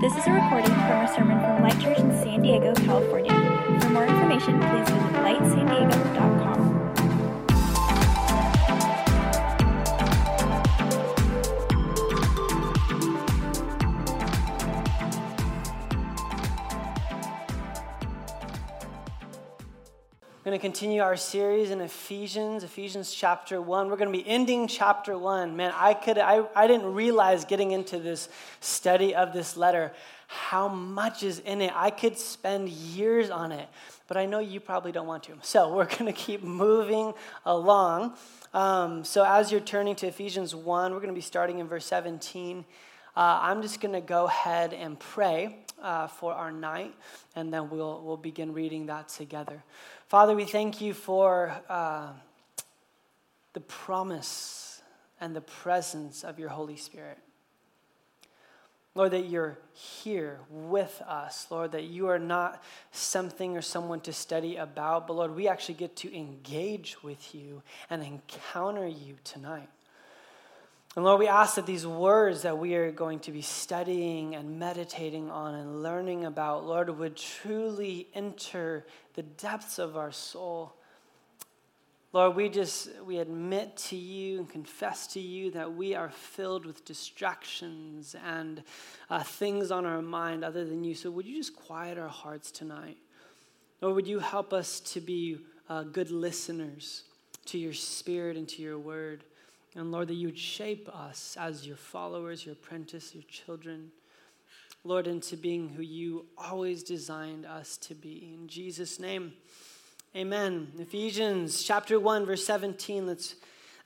This is a recording from a sermon from Light Church in San Diego, California. For more information, please visit lightsandiego.com. going to continue our series in Ephesians, Ephesians chapter 1. We're going to be ending chapter 1. Man, I could I, I didn't realize getting into this study of this letter how much is in it. I could spend years on it, but I know you probably don't want to. So, we're going to keep moving along. Um, so, as you're turning to Ephesians 1, we're going to be starting in verse 17. Uh, I'm just going to go ahead and pray uh, for our night, and then we'll, we'll begin reading that together. Father, we thank you for uh, the promise and the presence of your Holy Spirit. Lord, that you're here with us. Lord, that you are not something or someone to study about, but Lord, we actually get to engage with you and encounter you tonight. And Lord, we ask that these words that we are going to be studying and meditating on and learning about, Lord, would truly enter the depths of our soul. Lord, we just we admit to you and confess to you that we are filled with distractions and uh, things on our mind other than you. So would you just quiet our hearts tonight? Lord, would you help us to be uh, good listeners to your spirit and to your word? And Lord, that you would shape us as your followers, your apprentice, your children. Lord, into being who you always designed us to be. In Jesus' name, amen. Ephesians chapter 1, verse 17. Let's,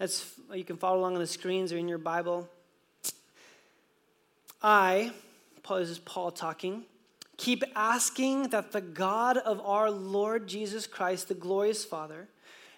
let's, you can follow along on the screens or in your Bible. I, Paul, this is Paul talking, keep asking that the God of our Lord Jesus Christ, the glorious Father,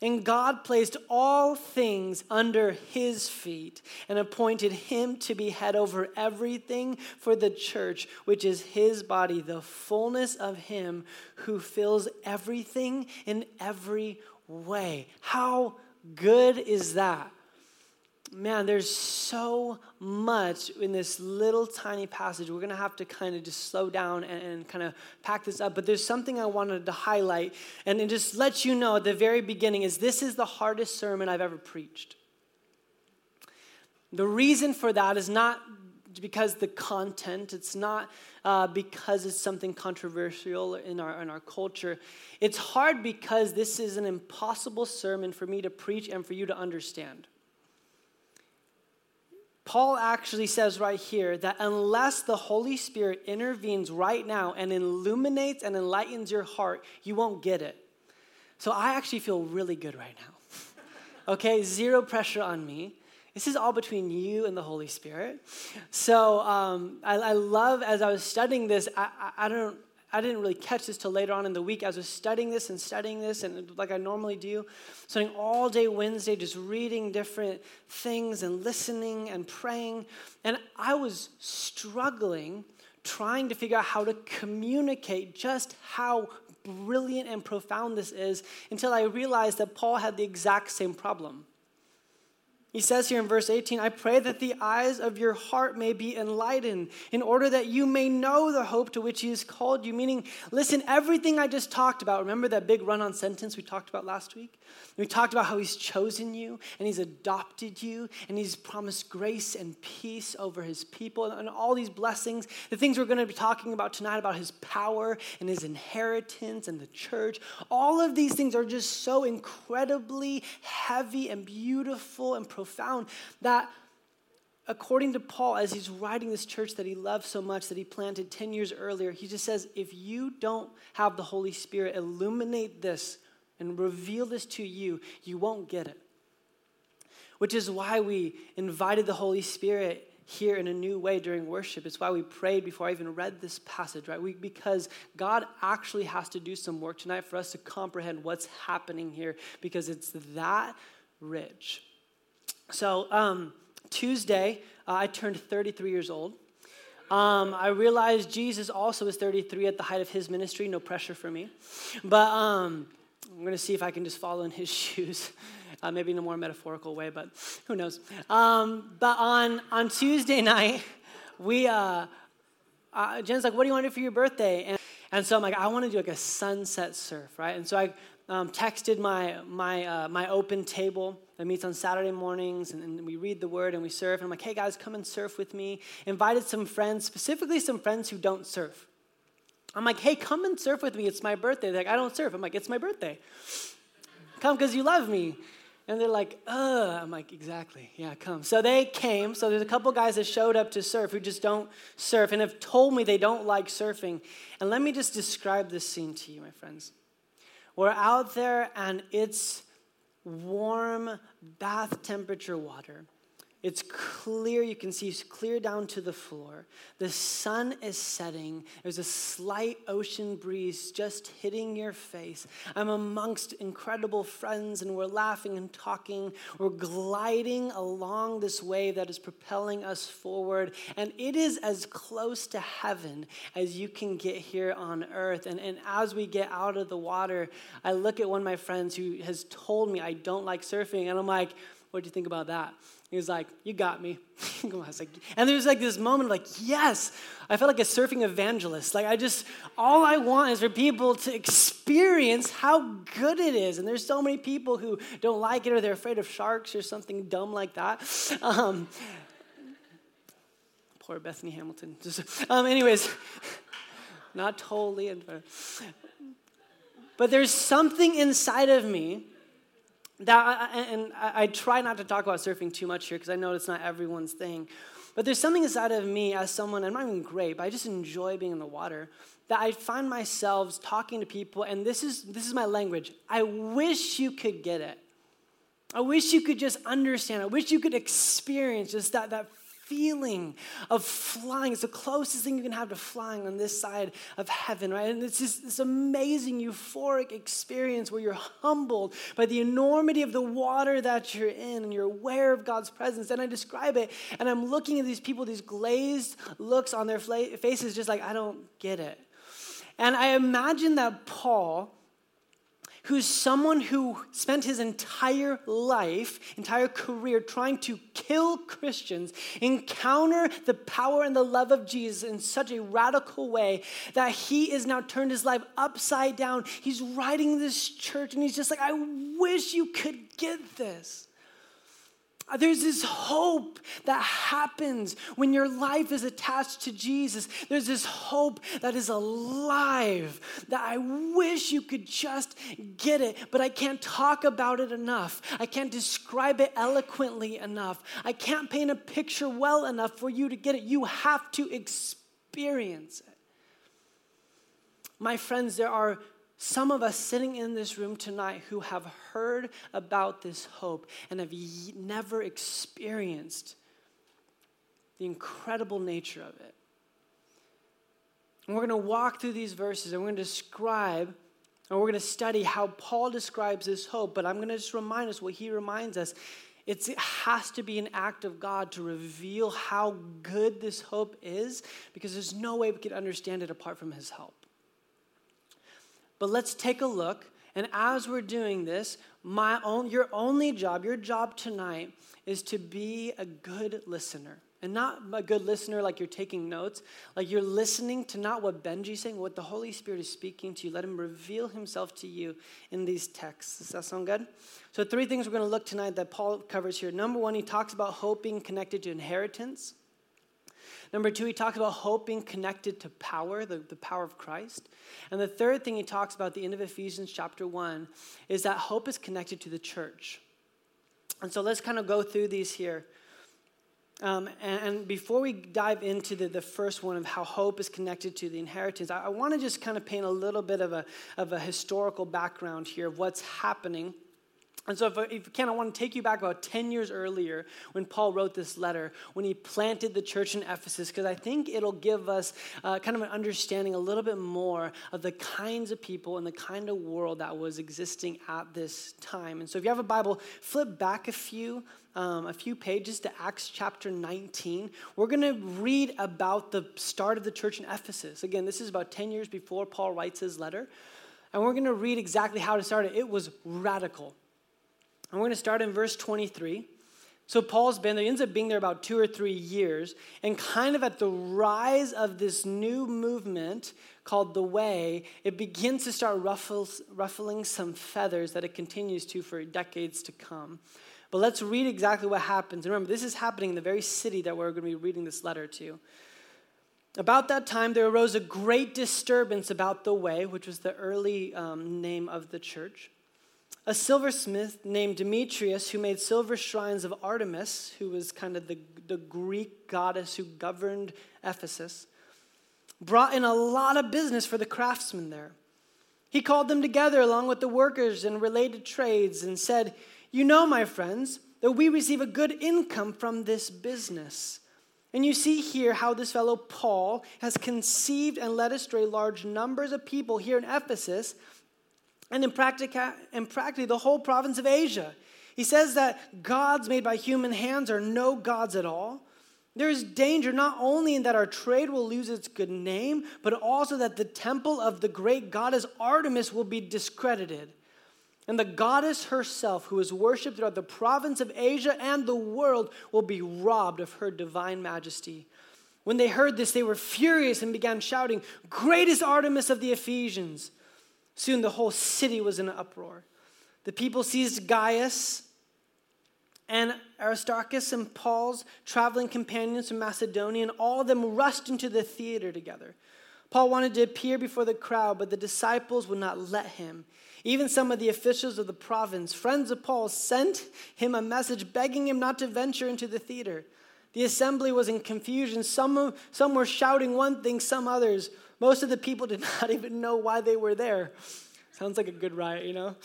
And God placed all things under his feet and appointed him to be head over everything for the church, which is his body, the fullness of him who fills everything in every way. How good is that? Man, there's so much in this little tiny passage. We're going to have to kind of just slow down and, and, kind of pack this up. But there's something I wanted to highlight and, and just let you know at the very beginning is this is the hardest sermon I've ever preached. The reason for that is not because the content, it's not uh, because it's something controversial in our, in our culture. It's hard because this is an impossible sermon for me to preach and for you to understand. Paul actually says right here that unless the Holy Spirit intervenes right now and illuminates and enlightens your heart, you won't get it. So I actually feel really good right now. okay, zero pressure on me. This is all between you and the Holy Spirit. So um, I, I, love as I was studying this. I, I, I don't I didn't really catch this till later on in the week. As I was studying this and studying this, and like I normally do, spending all day Wednesday just reading different things and listening and praying. And I was struggling trying to figure out how to communicate just how brilliant and profound this is until I realized that Paul had the exact same problem. He says here in verse 18, I pray that the eyes of your heart may be enlightened in order that you may know the hope to which he has called you. Meaning, listen, everything I just talked about, remember that big run on sentence we talked about last week? We talked about how he's chosen you and he's adopted you and he's promised grace and peace over his people and all these blessings. The things we're going to be talking about tonight about his power and his inheritance and the church. All of these things are just so incredibly heavy and beautiful and profound that according to Paul, as he's writing this church that he loved so much that he planted 10 years earlier, he just says, if you don't have the Holy Spirit illuminate this and reveal this to you, you won't get it. Which is why we invited the Holy Spirit here in a new way during worship. It's why we prayed before I even read this passage, right? We, because God actually has to do some work tonight for us to comprehend what's happening here because it's that rich. So, um, Tuesday, uh, I turned 33 years old. Um, I realized Jesus also was 33 at the height of his ministry. No pressure for me. But um, I'm going to see if I can just follow in his shoes. Uh, maybe in a more metaphorical way, but who knows. Um, but on, on Tuesday night, we, uh, uh, Jen's like, what do you want to do for your birthday? And, and so I'm like, I want to do like a sunset surf, right? And so I um, texted my, my, uh, my open table that meets on Saturday mornings, and, and, we read the word and we surf. And I'm like, hey guys, come and surf with me. Invited some friends, specifically some friends who don't surf. I'm like, hey, come and surf with me. It's my birthday. They're like, I don't surf. I'm like, it's my birthday. Come because you love me. And they're like, uh, I'm like, exactly, yeah, come. So they came. So there's a couple guys that showed up to surf who just don't surf and have told me they don't like surfing. And let me just describe this scene to you, my friends. We're out there and it's warm bath temperature water. It's clear, you can see clear down to the floor. The sun is setting. There's a slight ocean breeze just hitting your face. I'm amongst incredible friends, and we're laughing and talking. We're gliding along this wave that is propelling us forward. And it is as close to heaven as you can get here on earth. And, and as we get out of the water, I look at one of my friends who has told me I don't like surfing, and I'm like, what do you think about that? He was like, You got me. and there's like this moment of like, Yes, I felt like a surfing evangelist. Like, I just, all I want is for people to experience how good it is. And there's so many people who don't like it or they're afraid of sharks or something dumb like that. Um, poor Bethany Hamilton. Just, um, anyways, not totally. But there's something inside of me that, and I try not to talk about surfing too much here because I know it's not everyone's thing. But there's something inside of me as someone, I'm not even great, but I just enjoy being in the water, that I find myself talking to people, and this is, this is my language. I wish you could get it. I wish you could just understand. I wish you could experience just that, that feeling of flying. It's the closest thing you can have to flying on this side of heaven, right? And it's just this amazing, euphoric experience where you're humbled by the enormity of the water that you're in and you're aware of God's presence. And I describe it, and I'm looking at these people, these glazed looks on their faces, just like, I don't get it. And I imagine that Paul who's someone who spent his entire life, entire career trying to kill Christians, encounter the power and the love of Jesus in such a radical way that he is now turned his life upside down. He's writing this church and he's just like, I wish you could get this. Uh, there's this hope that happens when your life is attached to Jesus. There's this hope that is alive that I wish you could just get it, but I can't talk about it enough. I can't describe it eloquently enough. I can't paint a picture well enough for you to get it. You have to experience it. My friends, there are some of us sitting in this room tonight who have heard about this hope and have never experienced the incredible nature of it. And we're going to walk through these verses and we're going to describe and we're going to study how Paul describes this hope, but I'm going to just remind us what he reminds us. It's, it has to be an act of God to reveal how good this hope is because there's no way we could understand it apart from his help. But let's take a look. And as we're doing this, my own, your only job, your job tonight, is to be a good listener. And not a good listener like you're taking notes, like you're listening to not what Benji's saying, what the Holy Spirit is speaking to you. Let him reveal himself to you in these texts. Does that sound good? So, three things we're going to look tonight that Paul covers here. Number one, he talks about hope being connected to inheritance. Number two, he talks about hope being connected to power, the, the power of Christ. And the third thing he talks about at the end of Ephesians chapter 1 is that hope is connected to the church. And so let's kind of go through these here. Um, and, and, before we dive into the, the first one of how hope is connected to the inheritance, I, I want to just kind of paint a little bit of a, of a historical background here of what's happening and so, if, if you can, I want to take you back about 10 years earlier when Paul wrote this letter, when he planted the church in Ephesus, because I think it'll give us uh, kind of an understanding a little bit more of the kinds of people and the kind of world that was existing at this time. And so, if you have a Bible, flip back a few. Um, a few pages to Acts chapter 19. We're going to read about the start of the church in Ephesus. Again, this is about 10 years before Paul writes his letter. And we're going to read exactly how it start it. It was radical. And we're going to start in verse 23. So Paul's been there, he ends up being there about two or three years, and kind of at the rise of this new movement called the Way, it begins to start ruffles, ruffling some feathers that it continues to for decades to come. But let's read exactly what happens. And remember, this is happening in the very city that we're going to be reading this letter to. About that time, there arose a great disturbance about the Way, which was the early um, name of the church a silversmith named Demetrius, who made silver shrines of Artemis, who was kind of the, the Greek goddess who governed Ephesus, brought in a lot of business for the craftsmen there. He called them together along with the workers and related trades and said, You know, my friends, that we receive a good income from this business. And you see here how this fellow Paul has conceived and led astray large numbers of people here in Ephesus and in, practica, in practically the whole province of Asia. He says that gods made by human hands are no gods at all. There is danger not only in that our trade will lose its good name, but also that the temple of the great goddess Artemis will be discredited. And the goddess herself, who is worshipped throughout the province of Asia and the world, will be robbed of her divine majesty. When they heard this, they were furious and began shouting, Great is Artemis of the Ephesians! Soon the whole city was in an uproar. The people seized Gaius and Aristarchus and Paul's traveling companions from Macedonia, and all of them rushed into the theater together. Paul wanted to appear before the crowd, but the disciples would not let him. Even some of the officials of the province, friends of Paul, sent him a message begging him not to venture into the theater. The assembly was in confusion. Some, some were shouting one thing, some others. Most of the people did not even know why they were there. Sounds like a good riot, you know?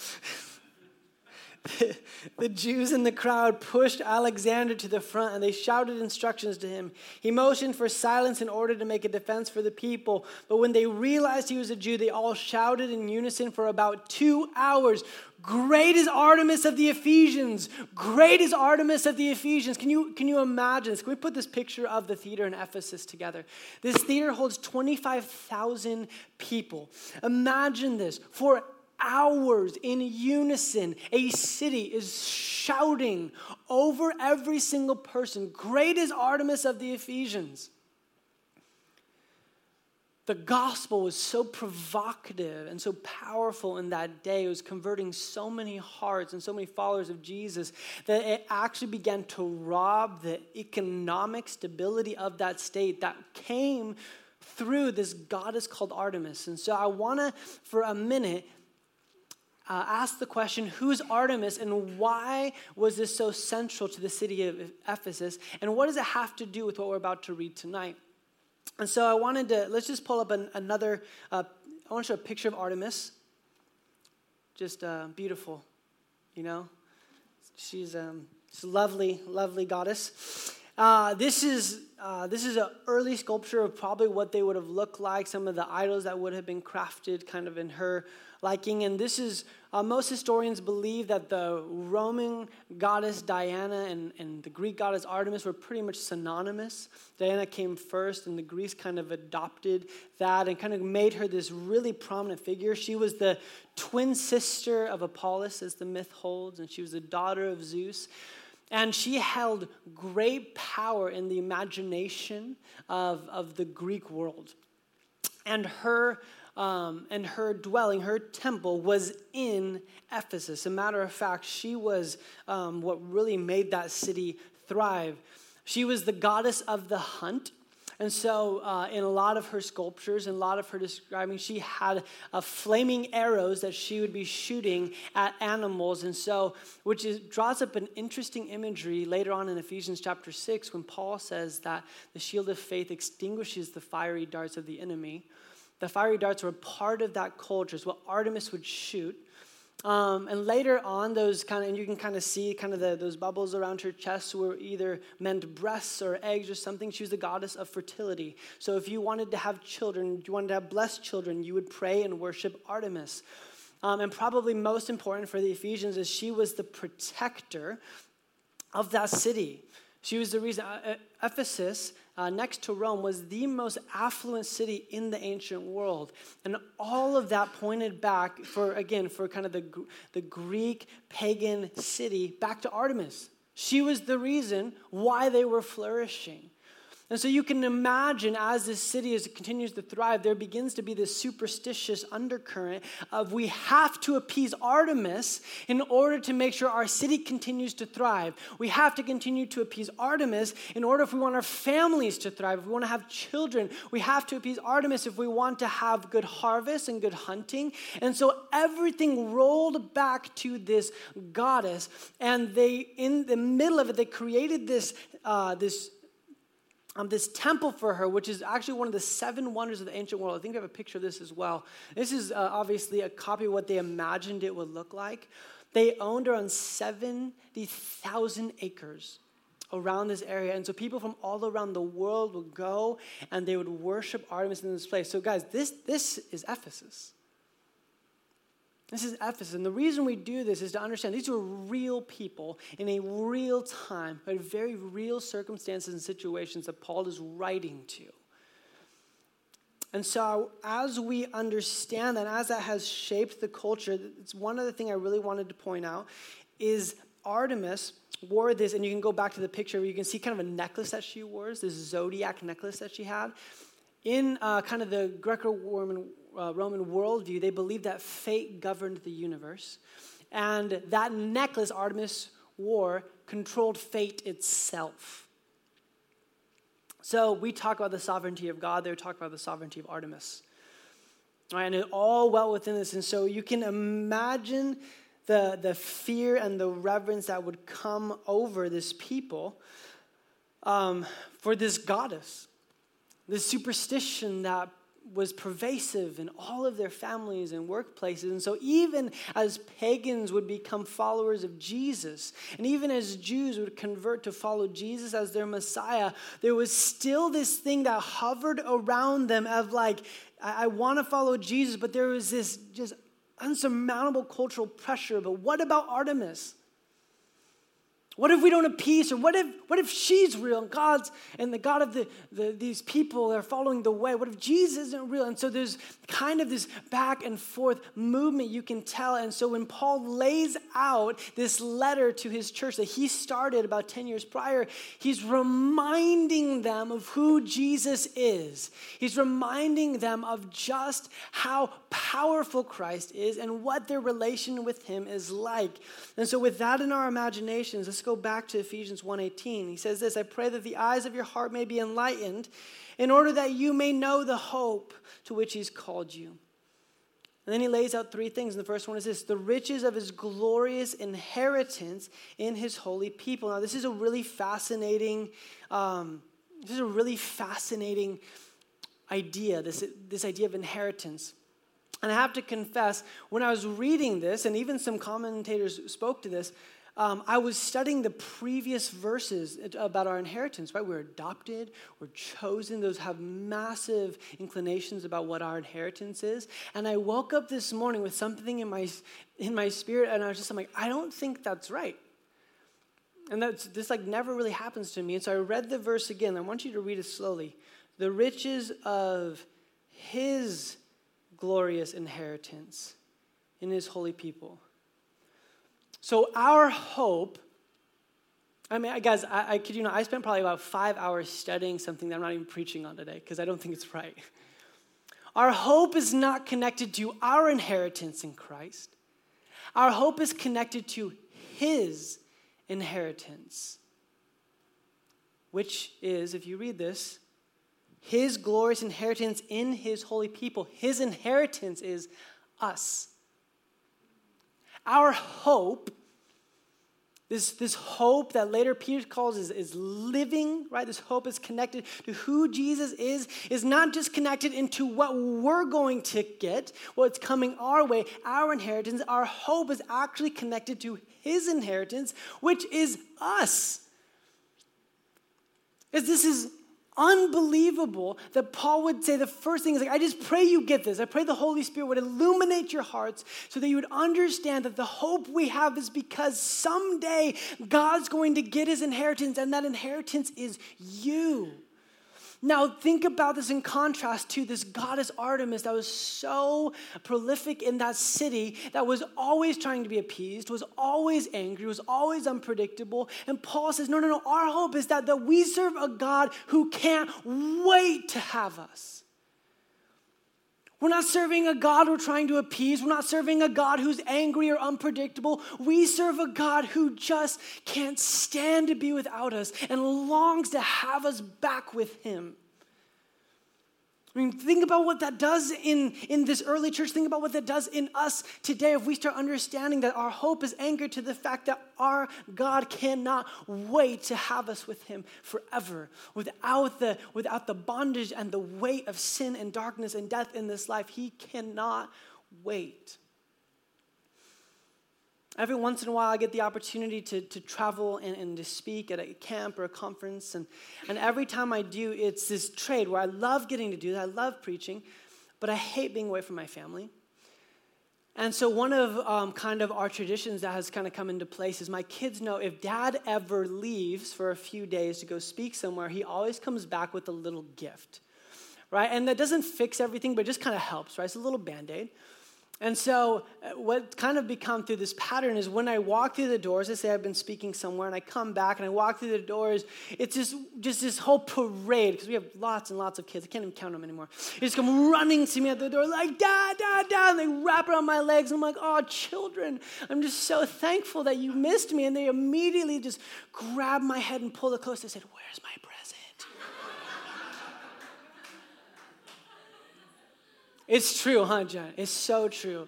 the Jews in the crowd pushed Alexander to the front and they shouted instructions to him. He motioned for silence in order to make a defense for the people. But when they realized he was a Jew, they all shouted in unison for about two hours Great is Artemis of the Ephesians! Great is Artemis of the Ephesians! Can you, can you imagine this? Can we put this picture of the theater in Ephesus together? This theater holds 25,000 people. Imagine this. For hours in unison, a city is shouting over every single person Great is Artemis of the Ephesians. The gospel was so provocative and so powerful in that day. It was converting so many hearts and so many followers of Jesus that it actually began to rob the economic stability of that state that came through this goddess called Artemis. And so I want to, for a minute, uh, ask the question who's Artemis and why was this so central to the city of Ephesus? And what does it have to do with what we're about to read tonight? And so I wanted to, let's just pull up an, another, uh, I want to show a picture of Artemis. Just uh, beautiful, you know? She's, um, she's a lovely, lovely goddess. Uh, this is uh, this is an early sculpture of probably what they would have looked like. Some of the idols that would have been crafted, kind of in her liking. And this is, uh, most historians believe that the Roman goddess Diana and, and the Greek goddess Artemis were pretty much synonymous. Diana came first, and the Greeks kind of adopted that and kind of made her this really prominent figure. She was the twin sister of Apollos, as the myth holds, and she was the daughter of Zeus. And she held great power in the imagination of, of the Greek world. And her um, and her dwelling, her temple, was in Ephesus. A matter of fact, she was um, what really made that city thrive. She was the goddess of the hunt. And so, uh, in a lot of her sculptures and a lot of her describing, she had uh, flaming arrows that she would be shooting at animals. And so, which is, draws up an interesting imagery later on in Ephesians chapter 6 when Paul says that the shield of faith extinguishes the fiery darts of the enemy. The fiery darts were part of that culture, it's what Artemis would shoot. Um, and later on, those kind of, and you can kind of see kind of the, those bubbles around her chest were either meant breasts or eggs or something. She was the goddess of fertility. So if you wanted to have children, you wanted to have blessed children, you would pray and worship Artemis. Um, and probably most important for the Ephesians is she was the protector of that city. She was the reason. Uh, uh Ephesus uh, next to Rome, was the most affluent city in the ancient world. And all of that pointed back, for again, for kind of the, the Greek pagan city, back to Artemis. She was the reason why they were flourishing. And so you can imagine as this city as it continues to thrive, there begins to be this superstitious undercurrent of we have to appease Artemis in order to make sure our city continues to thrive. We have to continue to appease Artemis in order if we want our families to thrive, if we want to have children, we have to appease Artemis if we want to have good harvest and good hunting. And so everything rolled back to this goddess, and they, in the middle of it, they created this, uh, this um, this temple for her, which is actually one of the seven wonders of the ancient world. I think we have a picture of this as well. This is uh, obviously a copy of what they imagined it would look like. They owned around 70,000 acres around this area. And so people from all around the world would go and they would worship Artemis in this place. So, guys, this, this is Ephesus. This is Ephesus. And the reason we do this is to understand these were real people in a real time, but very real circumstances and situations that Paul is writing to. And so, as we understand that, as that has shaped the culture, it's one other thing I really wanted to point out is Artemis wore this, and you can go back to the picture where you can see kind of a necklace that she wore, this zodiac necklace that she had. In uh, kind of the Greco Roman uh, Roman worldview, they believed that fate governed the universe. And that necklace Artemis wore controlled fate itself. So we talk about the sovereignty of God, they talk about the sovereignty of Artemis. Right, and it all well within this. And so you can imagine the, the fear and the reverence that would come over this people um, for this goddess, this superstition that was pervasive in all of their families and workplaces. And so, even as pagans would become followers of Jesus, and even as Jews would convert to follow Jesus as their Messiah, there was still this thing that hovered around them of like, I, I want to follow Jesus, but there was this just unsurmountable cultural pressure. But what about Artemis? What if we don't have peace? Or what if, what if she's real and God's and the God of the, the, these people are following the way? What if Jesus isn't real? And so there's kind of this back and forth movement you can tell. And so when Paul lays out this letter to his church that he started about 10 years prior, he's reminding them of who Jesus is. He's reminding them of just how powerful Christ is and what their relation with him is like. And so with that in our imaginations, let's go back to Ephesians 1:18. He says this, I pray that the eyes of your heart may be enlightened in order that you may know the hope to which he's called you. And then he lays out three things. And the first one is this the riches of his glorious inheritance in his holy people. Now, this is a really fascinating, um, this is a really fascinating idea, this, this idea of inheritance. And I have to confess, when I was reading this, and even some commentators spoke to this, um, I was studying the previous verses about our inheritance, right? We're adopted, we're chosen. Those have massive inclinations about what our inheritance is. And I woke up this morning with something in my, in my spirit, and I was just I'm like, I don't think that's right. And that's, this like never really happens to me. And so I read the verse again. I want you to read it slowly. The riches of his glorious inheritance in his holy people. So, our hope, I mean, guys, I, I kid you not, I spent probably about five hours studying something that I'm not even preaching on today because I don't think it's right. Our hope is not connected to our inheritance in Christ, our hope is connected to His inheritance, which is, if you read this, his glorious inheritance in his holy people. His inheritance is us. Our hope this, this hope that later Peter calls is, is living, right? This hope is connected to who Jesus is, is not just connected into what we're going to get, what's coming our way, our inheritance. Our hope is actually connected to his inheritance, which is us. As this is unbelievable that Paul would say the first thing is like, I just pray you get this. I pray the Holy Spirit would illuminate your hearts so that you would understand that the hope we have is because someday God's going to get his inheritance, and that inheritance is you. Now, think about this in contrast to this goddess Artemis that was so prolific in that city, that was always trying to be appeased, was always angry, was always unpredictable. And Paul says, No, no, no, our hope is that, that we serve a God who can't wait to have us. We're not serving a God we're trying to appease. We're not serving a God who's angry or unpredictable. We serve a God who just can't stand to be without us and longs to have us back with Him. I mean, think about what that does in, in this early church. Think about what that does in us today if we start understanding that our hope is anchored to the fact that our God cannot wait to have us with Him forever without the, without the bondage and the weight of sin and darkness and death in this life. He cannot wait. Every once in a while, I get the opportunity to, to travel and, and to speak at a camp or a conference. And, and every time I do, it's this trade where I love getting to do that. I love preaching, but I hate being away from my family. And so, one of um, kind of our traditions that has kind of come into place is my kids know if dad ever leaves for a few days to go speak somewhere, he always comes back with a little gift, right? And that doesn't fix everything, but it just kind of helps, right? It's a little band aid. And so, uh, what kind of become through this pattern is when I walk through the doors, I say I've been speaking somewhere, and I come back and I walk through the doors, it's just, just this whole parade, because we have lots and lots of kids. I can't even count them anymore. They just come running to me at the door, like, Dad, Dad, Dad, and they wrap around my legs. I'm like, Oh, children, I'm just so thankful that you missed me. And they immediately just grab my head and pull it close. They said, Where's my present? It's true, huh, John? It's so true.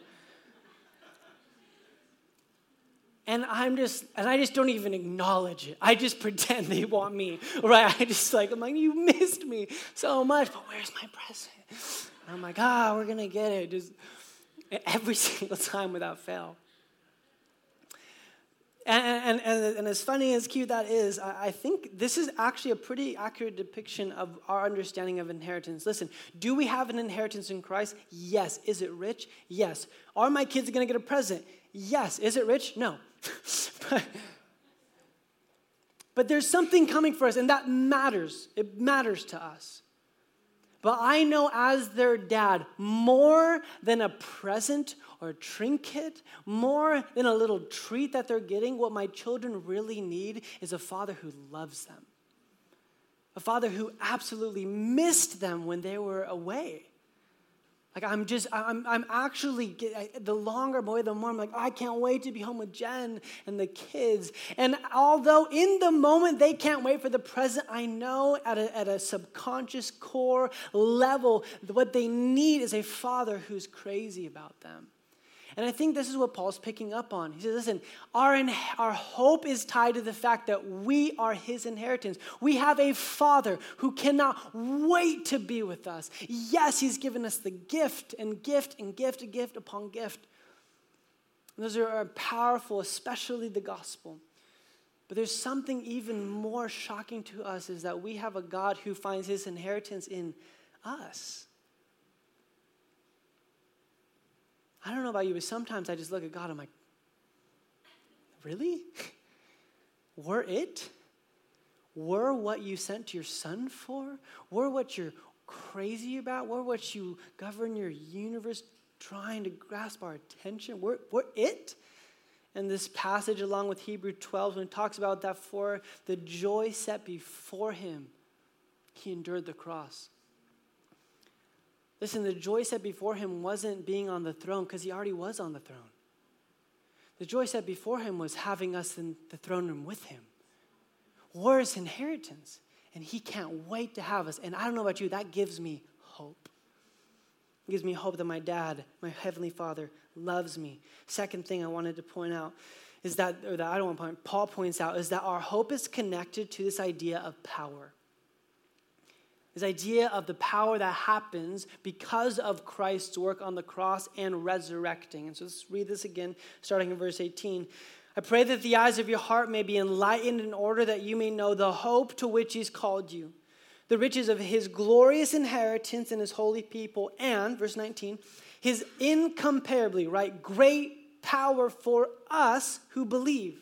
And I'm just, and I just don't even acknowledge it. I just pretend they want me, right? I just like, I'm like, you missed me so much, but where's my present? And I'm like, ah, we're gonna get it. Just every single time without fail. And, and, and, as funny as cute that is, I think this is actually a pretty accurate depiction of our understanding of inheritance. Listen, do we have an inheritance in Christ? Yes. Is it rich? Yes. Are my kids going to get a present? Yes. Is it rich? No. but, but there's something coming for us, and that matters. It matters to us. But I know as their dad, more than a present or a trinket, more than a little treat that they're getting, what my children really need is a father who loves them. A father who absolutely missed them when they were away. Like I'm just, I'm, I'm actually, the longer I'm the more I'm like, I can't wait to be home with Jen and the kids. And although in the moment they can't wait for the present, I know at a, at a subconscious core level, what they need is a father who's crazy about them. And I think this is what Paul's picking up on. He says, listen, our, in, our hope is tied to the fact that we are his inheritance. We have a father who cannot wait to be with us. Yes, he's given us the gift and gift and gift and gift upon gift. And those are powerful, especially the gospel. But there's something even more shocking to us is that we have a God who finds his inheritance in us. I don't know about you, but sometimes I just look at God, I'm like, really? Were it? Were what you sent to your son for? Were what you're crazy about? Were what you govern your universe trying to grasp our attention? Were, were it? And this passage, along with Hebrew 12, when it talks about that for the joy set before him, he endured the cross. Listen, the joy set before him wasn't being on the throne because he already was on the throne. The joy set before him was having us in the throne room with him. War is inheritance. and He can't wait to have us. And I don't know about you, that gives me hope. It gives me hope that my dad, my heavenly Father, loves me. Second thing I wanted to point out is that, or that I don't want to point, Paul points out, is that our hope is connected to this idea of power. This idea of the power that happens because of Christ's work on the cross and resurrecting. And so let's read this again, starting in verse 18. I pray that the eyes of your heart may be enlightened in order that you may know the hope to which he's called you, the riches of his glorious inheritance in his holy people, and, verse 19, his incomparably, right, great power for us who believe.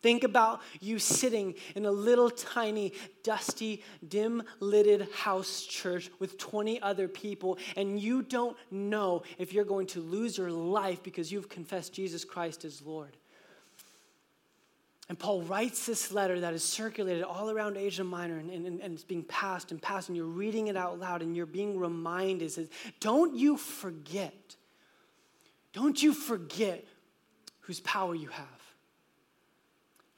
Think about you sitting in a little tiny, dusty, dim lidded house church with 20 other people, and you don't know if you're going to lose your life because you've confessed Jesus Christ as Lord. And Paul writes this letter that is circulated all around Asia Minor and, and, and, it's being passed and passed, and you're reading it out loud and you're being reminded. Says, don't you forget, don't you forget whose power you have.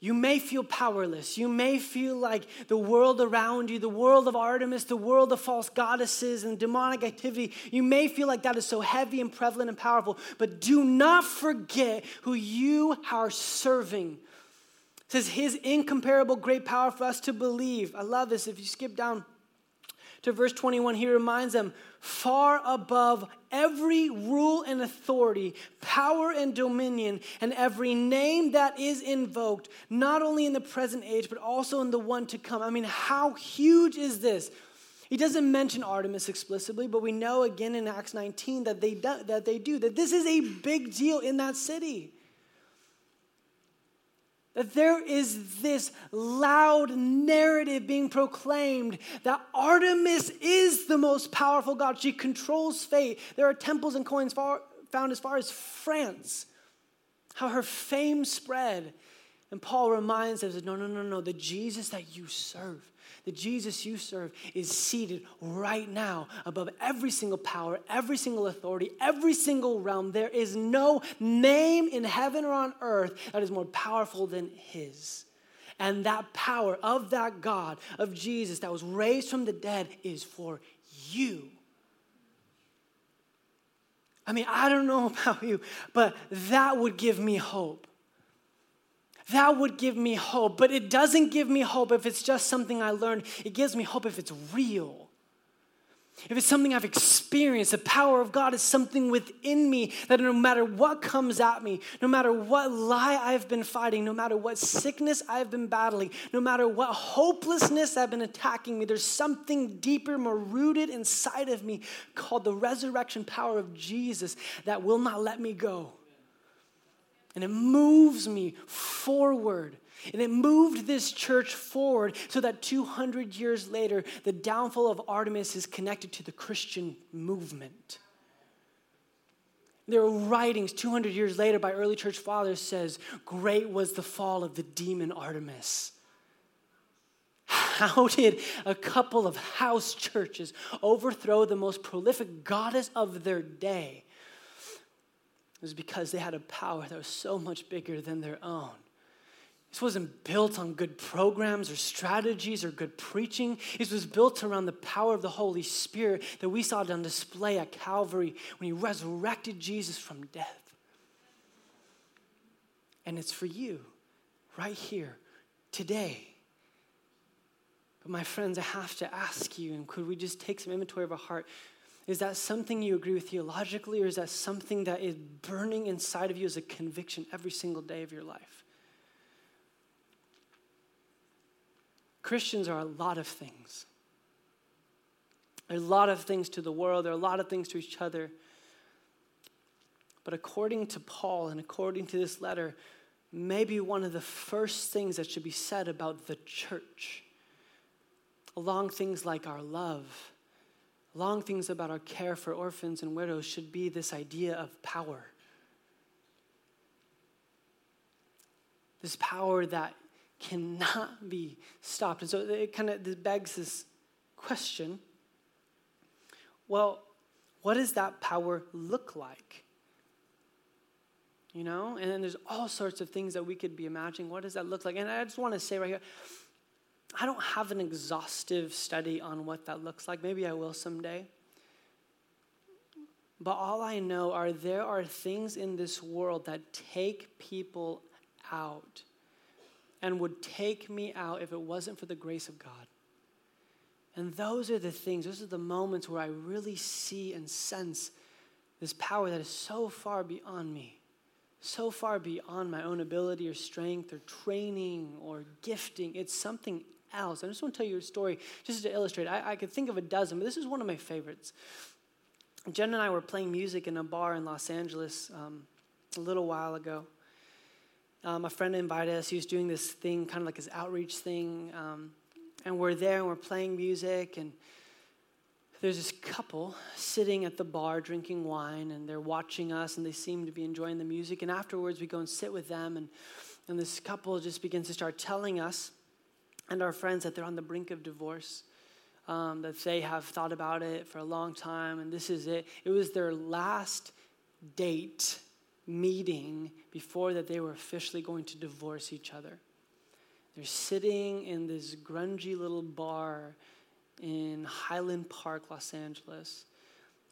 You may feel powerless. You may feel like the world around you, the world of Artemis, the world of false goddesses and demonic activity, you may feel like that is so heavy and prevalent and powerful. But do not forget who you are serving. It says, His incomparable great power for us to believe. I love this. If you skip down to verse 21, he reminds them far above every rule and authority, power and dominion, and every name that is invoked, not only in the present age, but also in the one to come. I mean, how huge is this? He doesn't mention Artemis explicitly, but we know again in Acts 19 that they do, that they do, that this is a big deal in that city. That there is this loud narrative being proclaimed that Artemis is the most powerful god. She controls fate. There are temples and coins far, found as far as France. How her fame spread. And Paul reminds us no, no, no, no. The Jesus that you serve the Jesus you serve is seated right now above every single power, every single authority, every single realm. There is no name in heaven or on earth that is more powerful than his. And that power of that God, of Jesus that was raised from the dead, is for you. I mean, I don't know about you, but that would give me hope that would give me hope. But it doesn't give me hope if it's just something I learned. It gives me hope if it's real. If it's something I've experienced, the power of God is something within me that no matter what comes at me, no matter what lie I've been fighting, no matter what sickness I've been battling, no matter what hopelessness I've been attacking me, there's something deeper, more rooted inside of me called the resurrection power of Jesus that will not let me go. And it moves me forward. And it moved this church forward so that 200 years later, the downfall of Artemis is connected to the Christian movement. There are writings 200 years later by early church fathers says, "Great was the fall of the demon Artemis." How did a couple of house churches overthrow the most prolific goddess of their day? It was because they had a power that was so much bigger than their own. This wasn't built on good programs or strategies or good preaching. This was built around the power of the Holy Spirit that we saw on display at Calvary when He resurrected Jesus from death. And it's for you right here, today. But my friends, I have to ask you, and could we just take some inventory of our heart? Is that something you agree with theologically, or is that something that is burning inside of you as a conviction every single day of your life? Christians are a lot of things. There are a lot of things to the world, there are a lot of things to each other. But according to Paul and according to this letter, maybe one of the first things that should be said about the church, along things like our love, long things about our care for orphans and widows should be this idea of power. this power that cannot be stopped. And so it kind of begs this question well, what does that power look like? You know, and there's all sorts of things that we could be imagining. What does that look like? And I just want to say right here, I don't have an exhaustive study on what that looks like. Maybe I will someday. But all I know are there are things in this world that take people out and would take me out if it wasn't for the grace of God. And those are the things, those are the moments where I really see and sense this power that is so far beyond me, so far beyond my own ability or strength or training or gifting. It's something else. I just want to tell you a story just to illustrate. I, I could think of a dozen, but this is one of my favorites. Jen and I were playing music in a bar in Los Angeles um, a little while ago. Um, a friend invited us. He was doing this thing, kind of like his outreach thing. Um, and we're there and we're playing music. And there's this couple sitting at the bar drinking wine. And they're watching us and they seem to be enjoying the music. And afterwards, we go and sit with them. And, and this couple just begins to start telling us and our friends that they're on the brink of divorce. Um, that they have thought about it for a long time, and this is it. It was their last date meeting before that they were officially going to divorce each other. They're sitting in this grungy little bar in Highland Park, Los Angeles.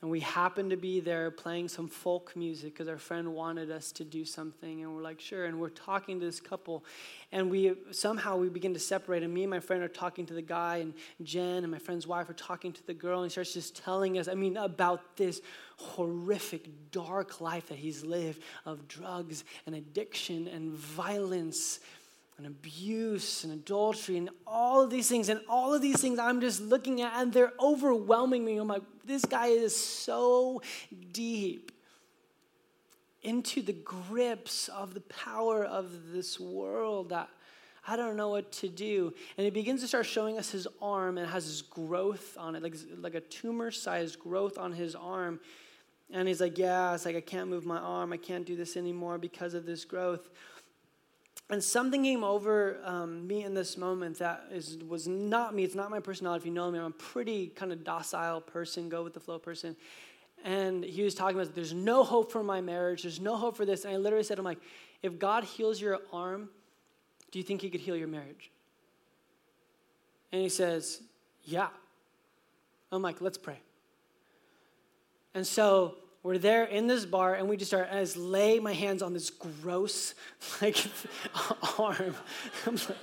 And we happened to be there playing some folk music because our friend wanted us to do something. And we're like, sure. And we're talking to this couple. And we somehow we begin to separate. And me and my friend are talking to the guy, and Jen and my friend's wife are talking to the girl. And he starts just telling us, I mean, about this horrific, dark life that he's lived of drugs and addiction and violence and abuse and adultery and all of these things. And all of these things I'm just looking at and they're overwhelming me. I'm like, this guy is so deep into the grips of the power of this world that I don't know what to do. And he begins to start showing us his arm and has this growth on it, like, like a tumor sized growth on his arm. And he's like, Yeah, it's like I can't move my arm. I can't do this anymore because of this growth. And something came over um, me in this moment that is, was not me. It's not my personality. If you know me, I'm a pretty kind of docile person, go with the flow person. And he was talking about there's no hope for my marriage. There's no hope for this. And I literally said, I'm like, if God heals your arm, do you think he could heal your marriage? And he says, yeah. I'm like, let's pray. And so we're there in this bar and we just start as lay my hands on this gross like arm I'm like,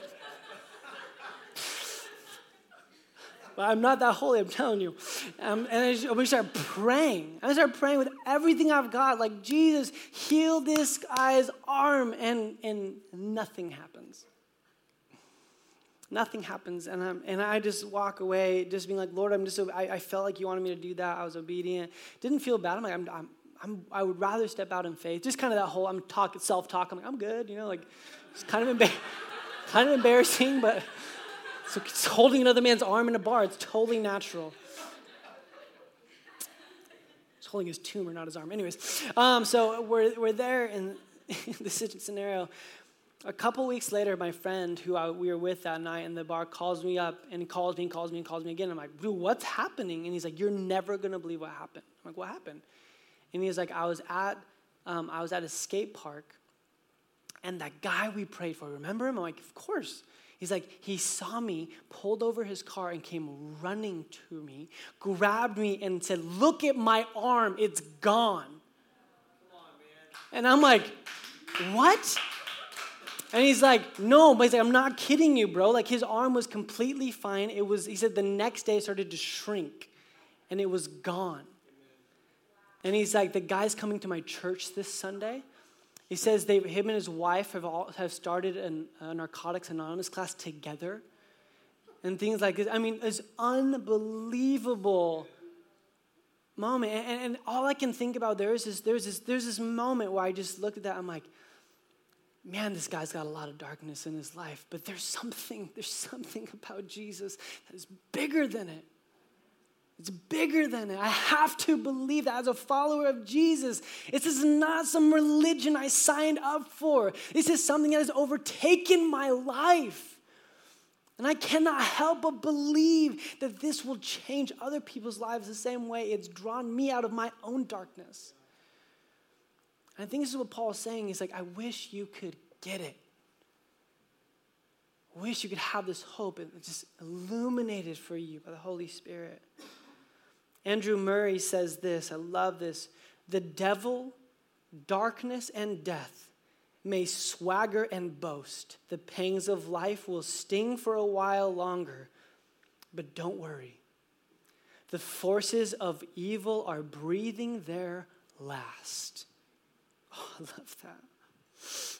I'm not that holy, I'm telling you. Um, and I just, we start praying. I start praying with everything I've got, like, Jesus, heal this guy's arm. And, and nothing happens. Nothing happens. And, I'm, and I just walk away, just being like, Lord, I'm just, I, I felt like you wanted me to do that. I was obedient. Didn't feel bad. I'm like, I'm, I'm, I'm, i would rather step out in faith. Just kind of that whole I'm talk, self-talk. I'm like, I'm good, you know, like it's kind of, emba- kind of embarrassing, but so it's holding another man's arm in a bar. It's totally natural. He's holding his tumor, not his arm. Anyways, um, so we're, we're there in, in this scenario a couple weeks later, my friend who I, we were with that night in the bar calls me up and calls me and calls me and calls me again. I'm like, dude, what's happening? And he's like, you're never gonna believe what happened. I'm like, what happened? And he's like, I was at um, I was at a skate park, and that guy we prayed for, remember him? I'm like, of course. He's like, he saw me, pulled over his car, and came running to me, grabbed me, and said, Look at my arm, it's gone. On, and I'm like, What? And he's like, no, but he's like, I'm not kidding you, bro. Like his arm was completely fine. It was, he said the next day it started to shrink and it was gone. And he's like, the guy's coming to my church this Sunday. He says they, him and his wife have, all, have started an, a Narcotics Anonymous class together and things like this. I mean, it's unbelievable moment. And, and, all I can think about there is this, there's this, there's this moment where I just looked at that. I'm like, man, this guy's got a lot of darkness in his life, but there's something, there's something about Jesus that is bigger than it. It's bigger than it. I have to believe that as a follower of Jesus. This is not some religion I signed up for. This is something that has overtaken my life. And I cannot help but believe that this will change other people's lives the same way it's drawn me out of my own darkness. And I think this is what Paul is saying. He's like, I wish you could get it. I wish you could have this hope and just illuminated for you by the Holy Spirit. Andrew Murray says this I love this. The devil, darkness, and death may swagger and boast. The pangs of life will sting for a while longer. But don't worry. The forces of evil are breathing their last. Oh, I love that.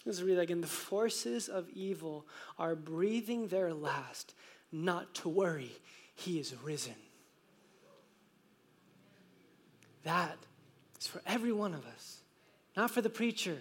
Let's read again. The forces of evil are breathing their last. Not to worry, he is risen. That is for every one of us, not for the preacher,